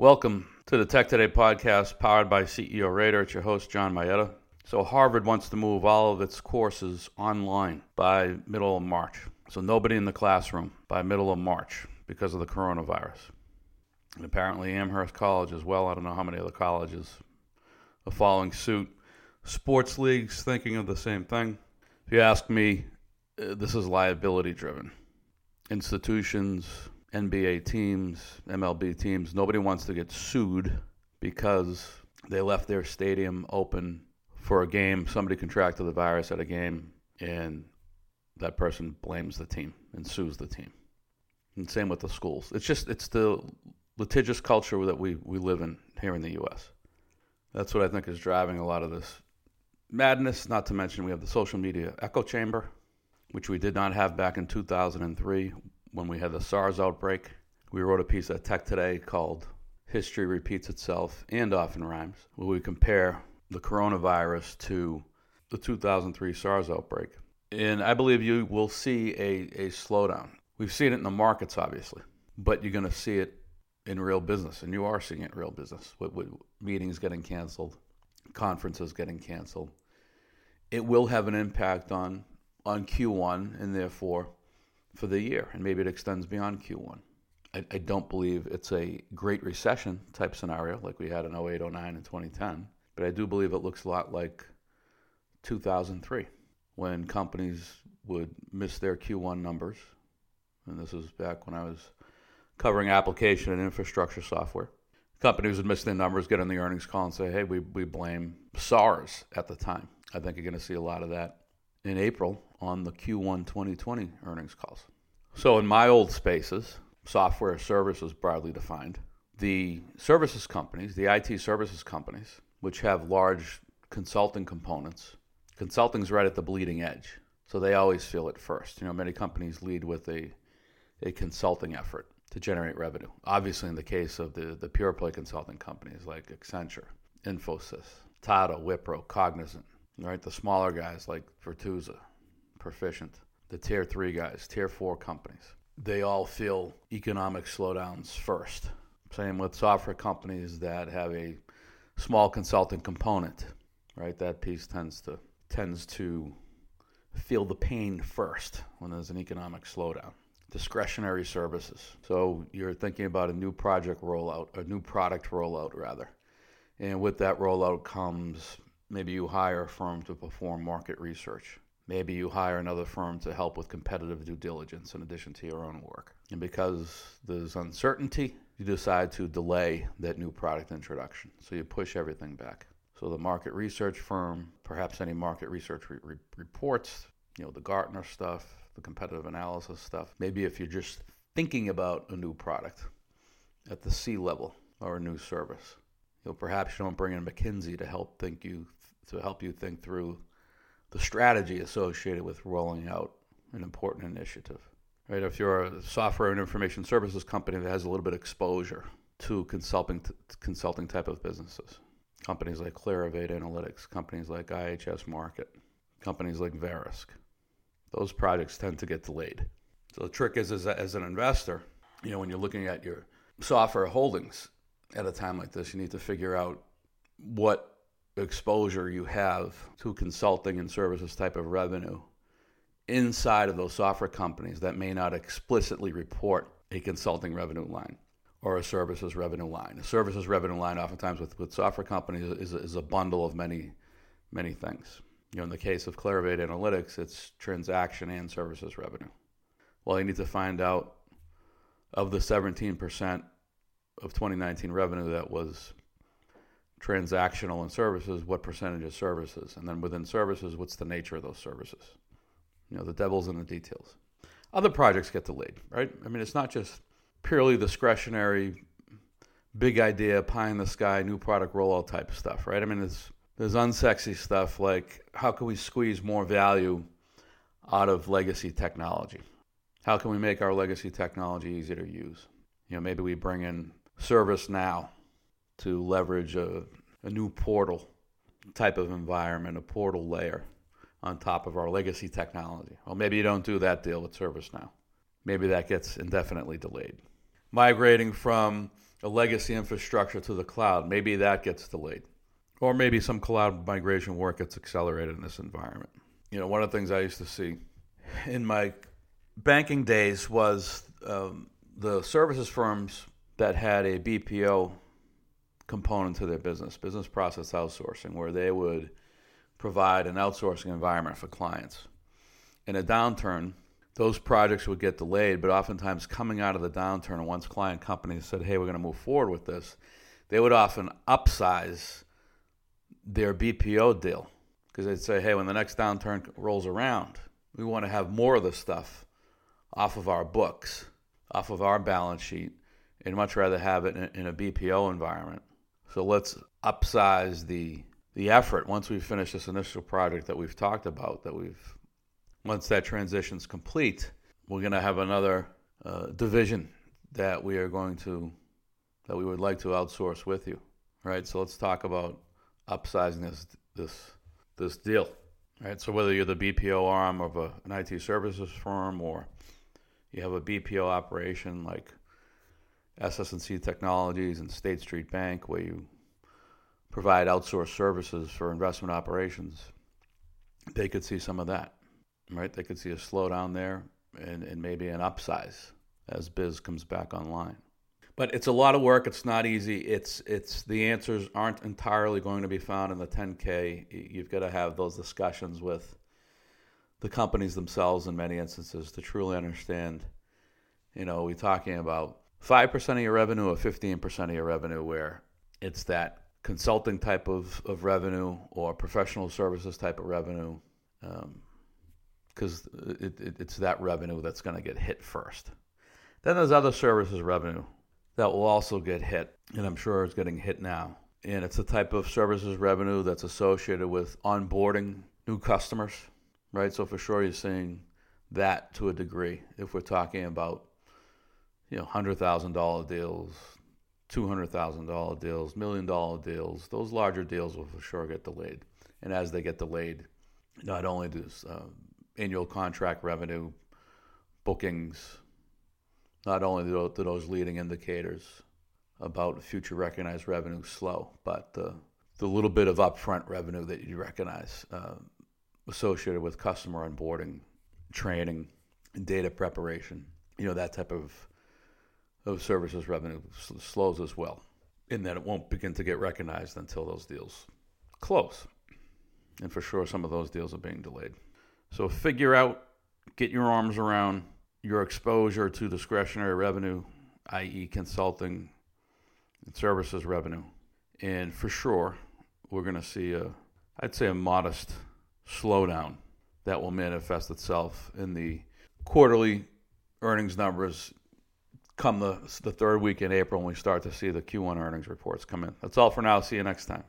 Welcome to the Tech Today podcast powered by CEO Radar. It's your host, John Mayetta. So, Harvard wants to move all of its courses online by middle of March. So, nobody in the classroom by middle of March because of the coronavirus. And apparently, Amherst College as well. I don't know how many other colleges are following suit. Sports leagues thinking of the same thing. If you ask me, uh, this is liability driven. Institutions, NBA teams, MLB teams, nobody wants to get sued because they left their stadium open for a game. Somebody contracted the virus at a game, and that person blames the team and sues the team. And same with the schools. It's just it's the litigious culture that we, we live in here in the U.S. That's what I think is driving a lot of this madness. Not to mention we have the social media echo chamber, which we did not have back in 2003 when we had the SARS outbreak. We wrote a piece at Tech Today called History Repeats Itself and Often Rhymes, where we compare the coronavirus to the 2003 SARS outbreak. And I believe you will see a, a slowdown. We've seen it in the markets, obviously, but you're going to see it in real business, and you are seeing it in real business with, with meetings getting canceled, conferences getting canceled. It will have an impact on on Q1 and therefore for the year, and maybe it extends beyond Q1. I, I don't believe it's a great recession type scenario like we had in 08, 09, and 2010, but I do believe it looks a lot like 2003 when companies would miss their Q1 numbers. And this was back when I was covering application and infrastructure software. Companies would miss their numbers, get on the earnings call, and say, hey, we, we blame SARS at the time. I think you're going to see a lot of that in April on the Q1 2020 earnings calls. So, in my old spaces, software services broadly defined, the services companies, the IT services companies, which have large consulting components, consulting's right at the bleeding edge. So they always feel it first. You know, many companies lead with a, a consulting effort to generate revenue. Obviously, in the case of the, the pure play consulting companies like Accenture, Infosys, Tata, Wipro, Cognizant, right? The smaller guys like Virtusa, Perficient, the tier three guys, tier four companies. They all feel economic slowdowns first. Same with software companies that have a small consulting component, right? That piece tends to tends to feel the pain first when there's an economic slowdown. Discretionary services. So you're thinking about a new project rollout, a new product rollout rather. And with that rollout comes Maybe you hire a firm to perform market research. Maybe you hire another firm to help with competitive due diligence in addition to your own work. And because there's uncertainty, you decide to delay that new product introduction. So you push everything back. So the market research firm, perhaps any market research re- re- reports, you know, the Gartner stuff, the competitive analysis stuff. Maybe if you're just thinking about a new product at the C level or a new service, you know, perhaps you don't bring in McKinsey to help think you to help you think through the strategy associated with rolling out an important initiative. Right? If you're a software and information services company that has a little bit of exposure to consulting consulting type of businesses, companies like Clarivate Analytics, companies like IHS Markit, companies like Verisk, those projects tend to get delayed. So the trick is, as, a, as an investor, you know, when you're looking at your software holdings at a time like this, you need to figure out what exposure you have to consulting and services type of revenue inside of those software companies that may not explicitly report a consulting revenue line or a services revenue line. A services revenue line, oftentimes with, with software companies, is, is a bundle of many, many things. You know, in the case of Clarivate Analytics, it's transaction and services revenue. Well, you need to find out of the 17% of 2019 revenue that was transactional and services, what percentage is services? And then within services, what's the nature of those services? You know, the devil's in the details. Other projects get delayed, right? I mean, it's not just purely discretionary, big idea, pie in the sky, new product rollout type stuff, right? I mean, there's, there's unsexy stuff like how can we squeeze more value out of legacy technology? How can we make our legacy technology easier to use? You know, maybe we bring in ServiceNow to leverage a, a new portal type of environment, a portal layer on top of our legacy technology. Well, maybe you don't do that deal with ServiceNow. Maybe that gets indefinitely delayed. Migrating from a legacy infrastructure to the cloud, maybe that gets delayed. Or maybe some cloud migration work gets accelerated in this environment. You know, one of the things I used to see in my banking days was um, the services firms that had a BPO component to their business, business process outsourcing, where they would provide an outsourcing environment for clients. In a downturn, those projects would get delayed, but oftentimes coming out of the downturn, once client companies said, hey, we're going to move forward with this, they would often upsize their BPO deal because they'd say, hey, when the next downturn rolls around, we want to have more of this stuff off of our books, off of our balance sheet, and much rather have it in, a BPO environment. So let's upsize the the effort once we finish this initial project that we've talked about. That we've once that transition's complete, we're going to have another uh, division that we are going to that we would like to outsource with you, right? So let's talk about upsizing this this this deal, right? So whether you're the BPO arm of a, an IT services firm or you have a BPO operation like SS&C Technologies and State Street Bank, where you provide outsourced services for investment operations, they could see some of that, right? They could see a slowdown there and, and maybe an upsize as biz comes back online. But it's a lot of work. It's not easy. It's it's the answers aren't entirely going to be found in the 10K. You've got to have those discussions with the companies themselves in many instances to truly understand. You know, we're talking about 5% of your revenue or 15% of your revenue where it's that consulting type of, of revenue or professional services type of revenue because um, it, it, it's that revenue that's going to get hit first. Then there's other services revenue that will also get hit, and I'm sure it's getting hit now. And it's a type of services revenue that's associated with onboarding new customers, right? So for sure you're seeing that to a degree if we're talking about you know hundred thousand dollar deals, two hundred thousand dollar deals, million dollar deals. Those larger deals will for sure get delayed, and as they get delayed, not only does uh, annual contract revenue, bookings, not only do those leading indicators about future recognized revenue slow, but the the little bit of upfront revenue that you recognize uh, associated with customer onboarding, training, data preparation, you know that type of of services revenue slows as well, in that it won't begin to get recognized until those deals close. And for sure, some of those deals are being delayed. So figure out, get your arms around your exposure to discretionary revenue, i.e., consulting and services revenue. And for sure, we're going to see a, I'd say, a modest slowdown that will manifest itself in the quarterly earnings numbers come the, the third week in April when we start to see the Q1 earnings reports come in. That's all for now. See you next time.